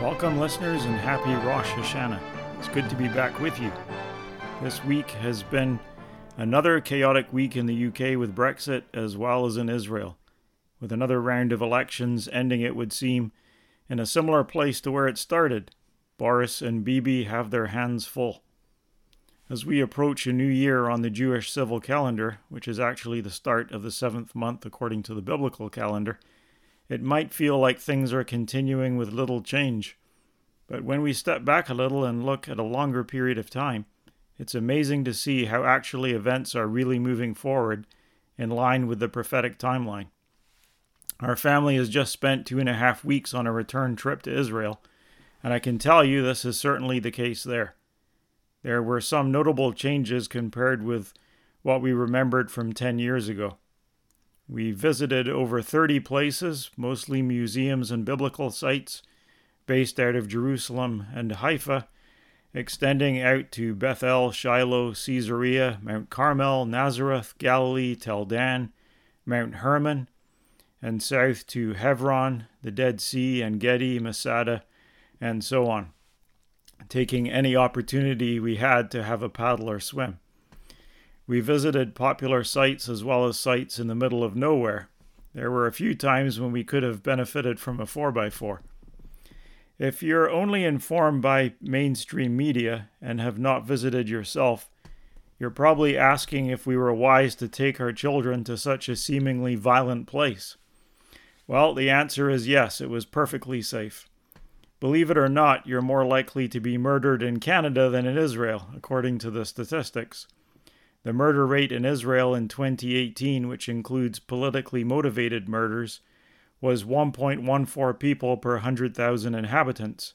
Welcome, listeners, and happy Rosh Hashanah. Good to be back with you. This week has been another chaotic week in the UK with Brexit as well as in Israel, with another round of elections ending, it would seem, in a similar place to where it started. Boris and Bibi have their hands full. As we approach a new year on the Jewish civil calendar, which is actually the start of the seventh month according to the biblical calendar, it might feel like things are continuing with little change. But when we step back a little and look at a longer period of time, it's amazing to see how actually events are really moving forward in line with the prophetic timeline. Our family has just spent two and a half weeks on a return trip to Israel, and I can tell you this is certainly the case there. There were some notable changes compared with what we remembered from 10 years ago. We visited over 30 places, mostly museums and biblical sites, based out of Jerusalem and Haifa, extending out to Bethel, Shiloh, Caesarea, Mount Carmel, Nazareth, Galilee, Tel Dan, Mount Hermon, and south to Hebron, the Dead Sea, Ein Gedi, Masada, and so on, taking any opportunity we had to have a paddle or swim. We visited popular sites as well as sites in the middle of nowhere. There were a few times when we could have benefited from a 4x4. If you're only informed by mainstream media and have not visited yourself, you're probably asking if we were wise to take our children to such a seemingly violent place. Well, the answer is yes, it was perfectly safe. Believe it or not, you're more likely to be murdered in Canada than in Israel, according to the statistics. The murder rate in Israel in 2018, which includes politically motivated murders, was 1.14 people per 100,000 inhabitants.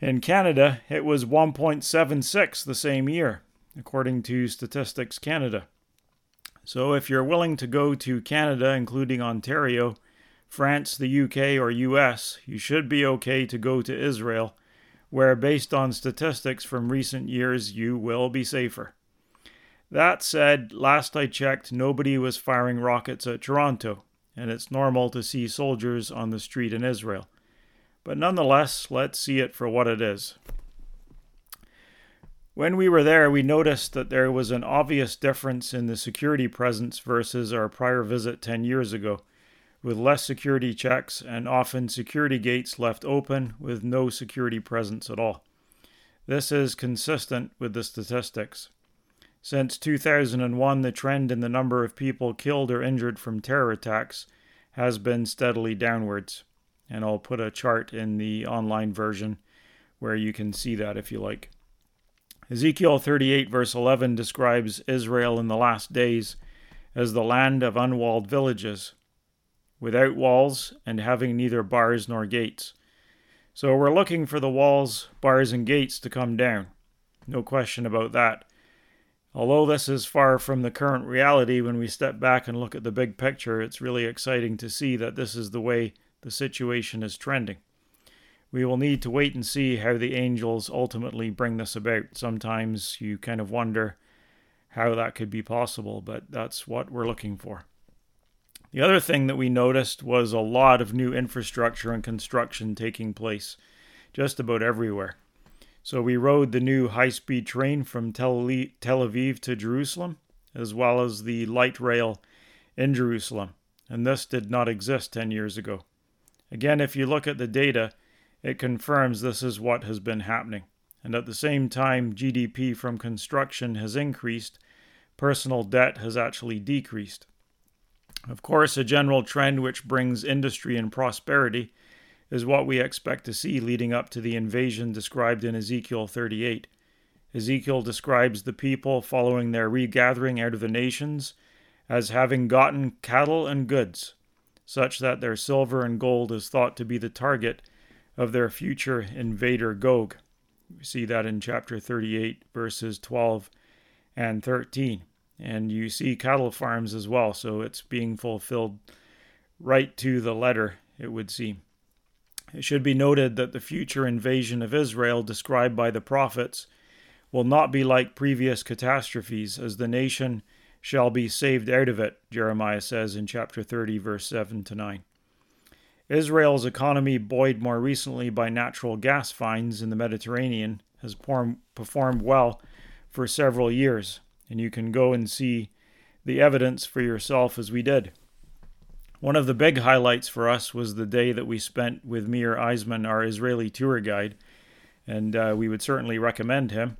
In Canada, it was 1.76 the same year, according to Statistics Canada. So if you're willing to go to Canada, including Ontario, France, the UK, or US, you should be okay to go to Israel, where, based on statistics from recent years, you will be safer. That said, last I checked, nobody was firing rockets at Toronto, and it's normal to see soldiers on the street in Israel. But nonetheless, let's see it for what it is. When we were there, we noticed that there was an obvious difference in the security presence versus our prior visit 10 years ago, with less security checks and often security gates left open with no security presence at all. This is consistent with the statistics. Since 2001, the trend in the number of people killed or injured from terror attacks has been steadily downwards. And I'll put a chart in the online version where you can see that if you like. Ezekiel 38, verse 11, describes Israel in the last days as the land of unwalled villages, without walls and having neither bars nor gates. So we're looking for the walls, bars, and gates to come down. No question about that. Although this is far from the current reality, when we step back and look at the big picture, it's really exciting to see that this is the way the situation is trending. We will need to wait and see how the angels ultimately bring this about. Sometimes you kind of wonder how that could be possible, but that's what we're looking for. The other thing that we noticed was a lot of new infrastructure and construction taking place just about everywhere. So we rode the new high speed train from Tel Aviv to Jerusalem, as well as the light rail in Jerusalem, and this did not exist 10 years ago. Again, if you look at the data, it confirms this is what has been happening. And at the same time, GDP from construction has increased, personal debt has actually decreased. Of course, a general trend which brings industry and prosperity is what we expect to see leading up to the invasion described in Ezekiel 38. Ezekiel describes the people following their regathering out of the nations as having gotten cattle and goods, such that their silver and gold is thought to be the target of their future invader Gog. We see that in chapter 38, verses 12 and 13. And you see cattle farms as well, so it's being fulfilled right to the letter, it would seem. It should be noted that the future invasion of Israel described by the prophets will not be like previous catastrophes, as the nation shall be saved out of it, Jeremiah says in chapter 30, verse 7 to 9. Israel's economy, buoyed more recently by natural gas finds in the Mediterranean, has performed well for several years, and you can go and see the evidence for yourself as we did. One of the big highlights for us was the day that we spent with Meir Eisman, our Israeli tour guide, and uh, we would certainly recommend him.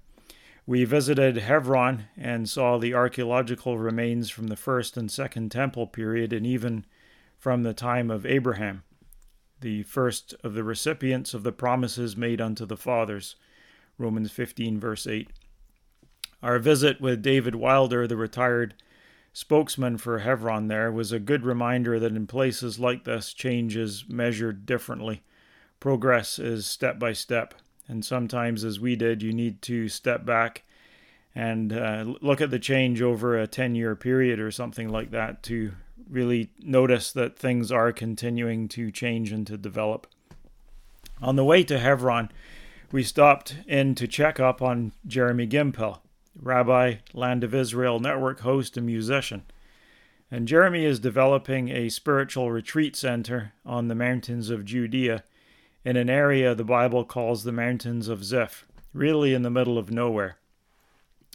We visited Hebron and saw the archaeological remains from the first and second temple period and even from the time of Abraham, the first of the recipients of the promises made unto the fathers. Romans 15, verse 8. Our visit with David Wilder, the retired spokesman for Hebron, there was a good reminder that in places like this, change is measured differently. Progress is step by step. And sometimes, as we did, you need to step back and uh, look at the change over a 10 year period or something like that to really notice that things are continuing to change and to develop. On the way to Hebron, we stopped in to check up on Jeremy Gimpel, rabbi, Land of Israel network host, and musician. And Jeremy is developing a spiritual retreat center on the mountains of Judea in an area the Bible calls the Mountains of Ziph, really in the middle of nowhere.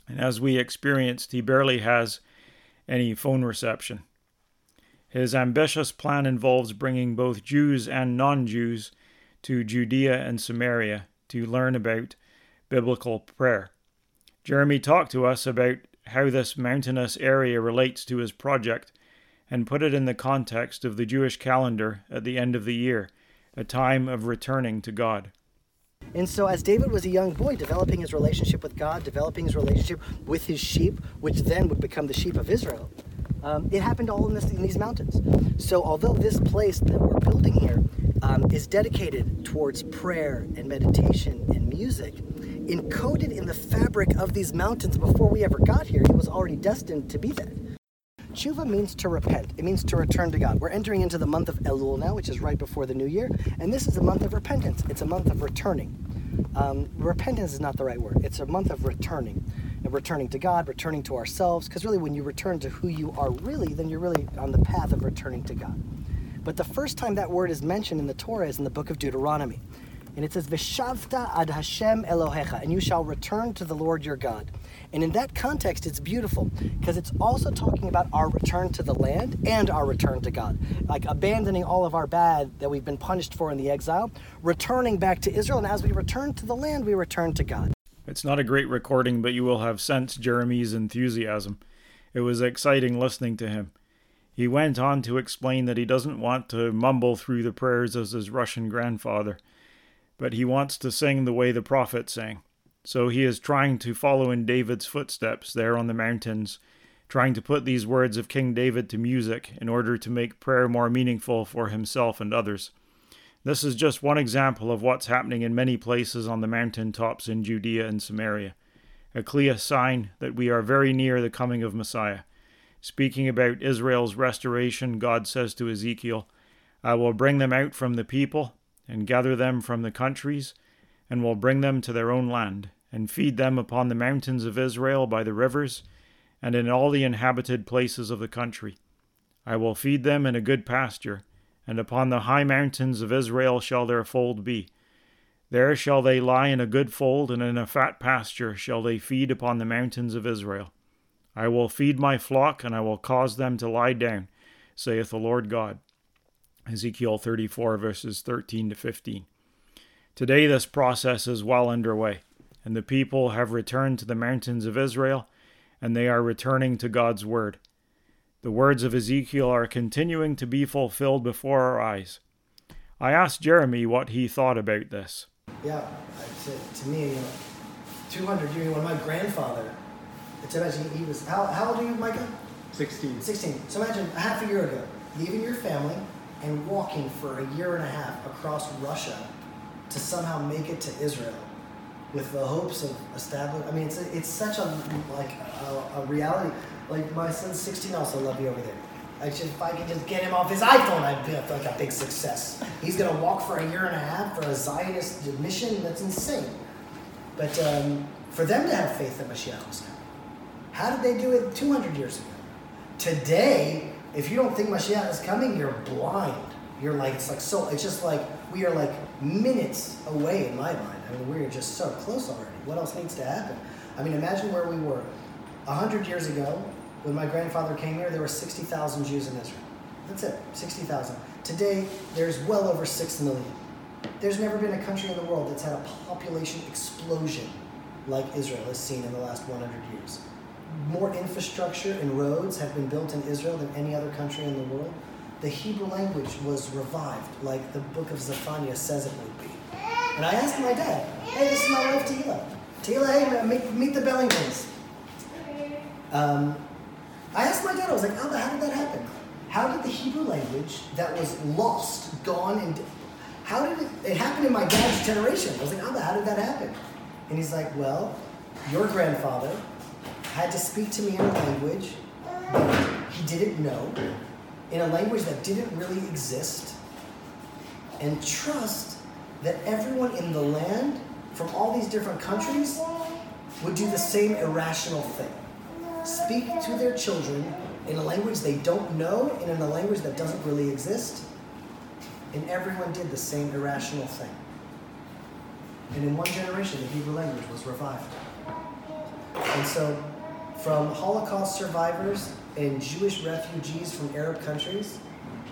And as we experienced, he barely has any phone reception. His ambitious plan involves bringing both Jews and non Jews to Judea and Samaria to learn about biblical prayer. Jeremy talked to us about how this mountainous area relates to his project and put it in the context of the Jewish calendar at the end of the year a time of returning to God. And so, as David was a young boy, developing his relationship with God, developing his relationship with his sheep, which then would become the sheep of Israel, um, it happened all in, this, in, these mountains. So, although this place that we're building here um, is dedicated towards prayer and meditation and music, encoded in the fabric of these mountains before we ever got here, it was already destined to be that. Tshuva means to repent. It means to return to God. We're entering into the month of Elul now, which is right before the new year, and this is a month of repentance. It's a month of returning. Um, repentance is not the right word. It's a month of returning. And returning to God, returning to ourselves, because really when you return to who you are really, then you're really on the path of returning to God. But the first time that word is mentioned in the Torah is in the book of Deuteronomy. And it says, Vishavta ad Hashem Elohecha, and you shall return to the Lord your God. And in that context, it's beautiful because it's also talking about our return to the land and our return to God. Like abandoning all of our bad that we've been punished for in the exile, returning back to Israel. And as we return to the land, we return to God. It's not a great recording, but you will have sensed Jeremy's enthusiasm. It was exciting listening to him. He went on to explain that he doesn't want to mumble through the prayers as his Russian grandfather, but he wants to sing the way the prophet sang. So he is trying to follow in David's footsteps there on the mountains, trying to put these words of King David to music in order to make prayer more meaningful for himself and others. This is just one example of what's happening in many places on the mountain tops in Judea and Samaria, a clear sign that we are very near the coming of Messiah. Speaking about Israel's restoration, God says to Ezekiel, I will bring them out from the people and gather them from the countries and will bring them to their own land, and feed them upon the mountains of Israel by the rivers, and in all the inhabited places of the country. I will feed them in a good pasture, and upon the high mountains of Israel shall their fold be. There shall they lie in a good fold, and in a fat pasture shall they feed upon the mountains of Israel. I will feed my flock, and I will cause them to lie down, saith the Lord God. Ezekiel 34, verses 13 to 15. Today, this process is well underway, and the people have returned to the mountains of Israel, and they are returning to God's Word. The words of Ezekiel are continuing to be fulfilled before our eyes. I asked Jeremy what he thought about this. Yeah, to, to me, you know, 200 years, when my grandfather, it's imagine he was, how, how old are you, Micah? 16. 16. So imagine a half a year ago, leaving your family and walking for a year and a half across Russia to somehow make it to Israel. with the hopes of establishing. I mean, it's a, it's such a like a, a reality. Like my son's 16, also love you over there. I just, if I could just get him off his iPhone, I'd be like a big success. He's gonna walk for a year and a half for a Zionist mission. That's insane. But um, for them to have faith that Mashiach was coming, how did they do it 200 years ago? Today, if you don't think Mashiach is coming, you're blind. You're like it's like so. It's just like we are like minutes away in my mind. I mean, we are just so close already. What else needs to happen? I mean, imagine where we were. A hundred years ago, when my grandfather came here, there were 60,000 Jews in Israel. That's it, 60,000. Today, there's well over 6 million. There's never been a country in the world that's had a population explosion like Israel has seen in the last 100 years. More infrastructure and roads have been built in Israel than any other country in the world. The Hebrew language was revived, like the book of Zephaniah says it would be. And I asked my dad, hey, this is my wife, Tila. Tila, hey, meet, meet the Billingtons. Um, I asked my dad, I was like, Abba, how did that happen? How did the Hebrew language that was lost, gone, and how did it, it happen in my dad's generation? I was like, Abba, how did that happen? And he's like, well, your grandfather had to speak to me in a language that he didn't know, in a language that didn't really exist, and trust that everyone in the land from all these different countries would do the same irrational thing speak to their children in a language they don't know and in a language that doesn't really exist. And everyone did the same irrational thing. And in one generation, the Hebrew language was revived. And so, from Holocaust survivors and Jewish refugees from Arab countries,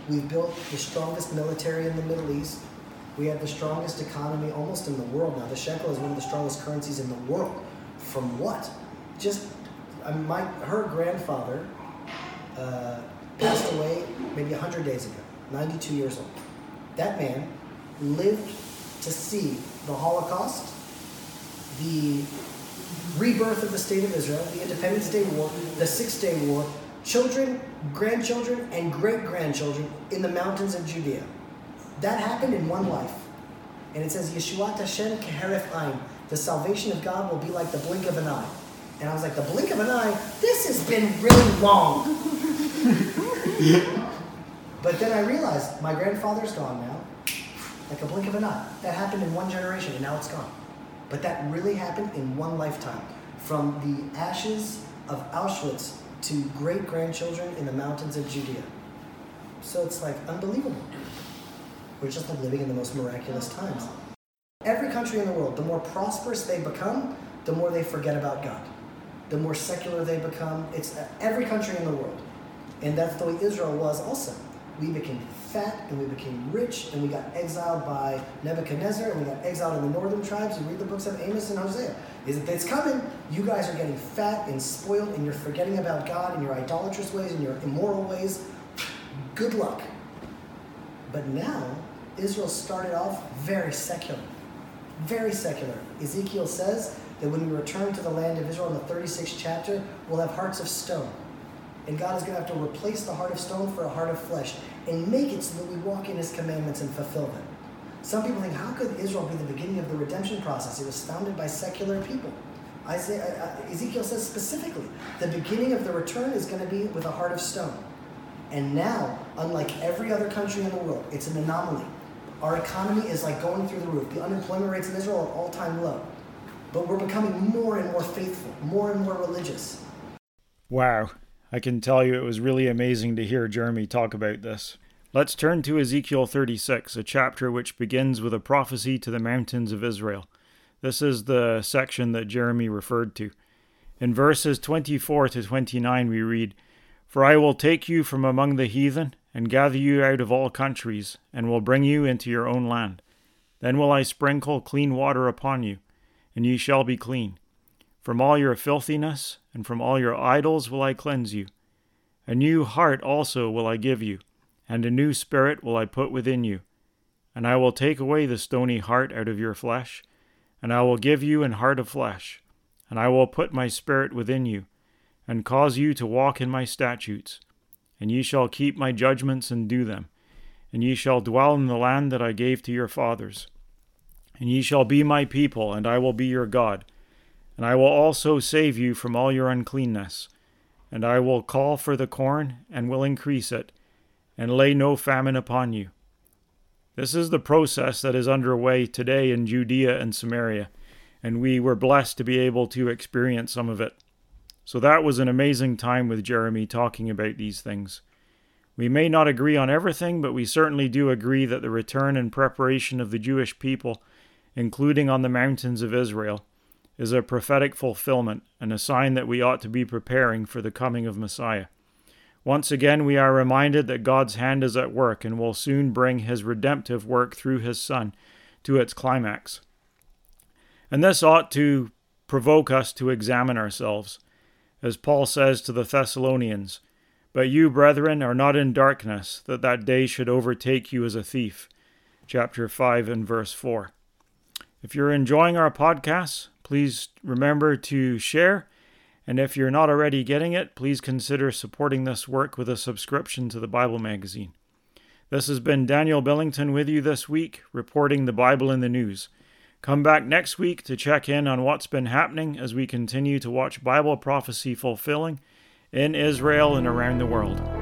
we've built the strongest military in the Middle East. We have the strongest economy almost in the world now. The shekel is one of the strongest currencies in the world. From what? Just I mean, my her grandfather uh, passed away maybe 100 days ago, 92 years old. That man lived to see the Holocaust, the rebirth of the state of Israel, the Independence Day War, the Six Day War, children, grandchildren, and great grandchildren in the mountains of Judea. That happened in one life. And it says, Yeshuat Hashem keheref ein. The salvation of God will be like the blink of an eye. And I was like, the blink of an eye, this has been really long. but then I realized my grandfather's gone now, like a blink of an eye. That happened in one generation and now it's gone. But that really happened in one lifetime. From the ashes of Auschwitz to great grandchildren in the mountains of Judea. So it's like unbelievable. We're just like living in the most miraculous oh, times. Every country in the world, the more prosperous they become, the more they forget about God the more secular they become. It's uh, every country in the world. And that's the way Israel was also. We became fat and we became rich and we got exiled by Nebuchadnezzar and we got exiled in the northern tribes. You read the books of Amos and Hosea. It's coming? You guys are getting fat and spoiled and you're forgetting about God and your idolatrous ways and your immoral ways. Good luck. But now, Israel started off very secular. Very secular. Ezekiel says that when we return to the land of Israel in the 36th chapter, we'll have hearts of stone. And God is going to have to replace the heart of stone for a heart of flesh and make it so that we walk in His commandments and fulfill them. Some people think, how could Israel be the beginning of the redemption process? It was founded by secular people. Isaiah, uh, Ezekiel says specifically, the beginning of the return is going to be with a heart of stone. And now, unlike every other country in the world, it's an anomaly. Our economy is like going through the roof. The unemployment rates in Israel are all time low but we're becoming more and more faithful, more and more religious. Wow. I can tell you it was really amazing to hear Jeremy talk about this. Let's turn to Ezekiel 36, a chapter which begins with a prophecy to the mountains of Israel. This is the section that Jeremy referred to. In verses 24 to 29, we read, For I will take you from among the heathen, and gather you out of all countries, and will bring you into your own land. Then will I sprinkle clean water upon you and ye shall be clean. From all your filthiness and from all your idols will I cleanse you. A new heart also will I give you, and a new spirit will I put within you. And I will take away the stony heart out of your flesh, and I will give you an heart of flesh, and I will put my spirit within you, and cause you to walk in my statutes. And ye shall keep my judgments and do them, and ye shall dwell in the land that I gave to your fathers And ye shall be my people, and I will be your God. And I will also save you from all your uncleanness. And I will call for the corn, and will increase it, and lay no famine upon you. This is the process that is underway today in Judea and Samaria, and we were blessed to be able to experience some of it. So that was an amazing time with Jeremy talking about these things. We may not agree on everything, but we certainly do agree that the return and preparation of the Jewish people, including on the mountains of Israel, is a prophetic fulfillment and a sign that we ought to be preparing for the coming of Messiah. Once again, we are reminded that God's hand is at work and will soon bring his redemptive work through his Son to its climax. And this ought to provoke us to examine ourselves as Paul says to the Thessalonians, But you, brethren, are not in darkness, that that day should overtake you as a thief. Chapter 5 and verse 4. If you're enjoying our podcasts, please remember to share. And if you're not already getting it, please consider supporting this work with a subscription to the Bible magazine. This has been Daniel Billington with you this week, reporting the Bible in the news. Come back next week to check in on what's been happening as we continue to watch Bible prophecy fulfilling in Israel and around the world.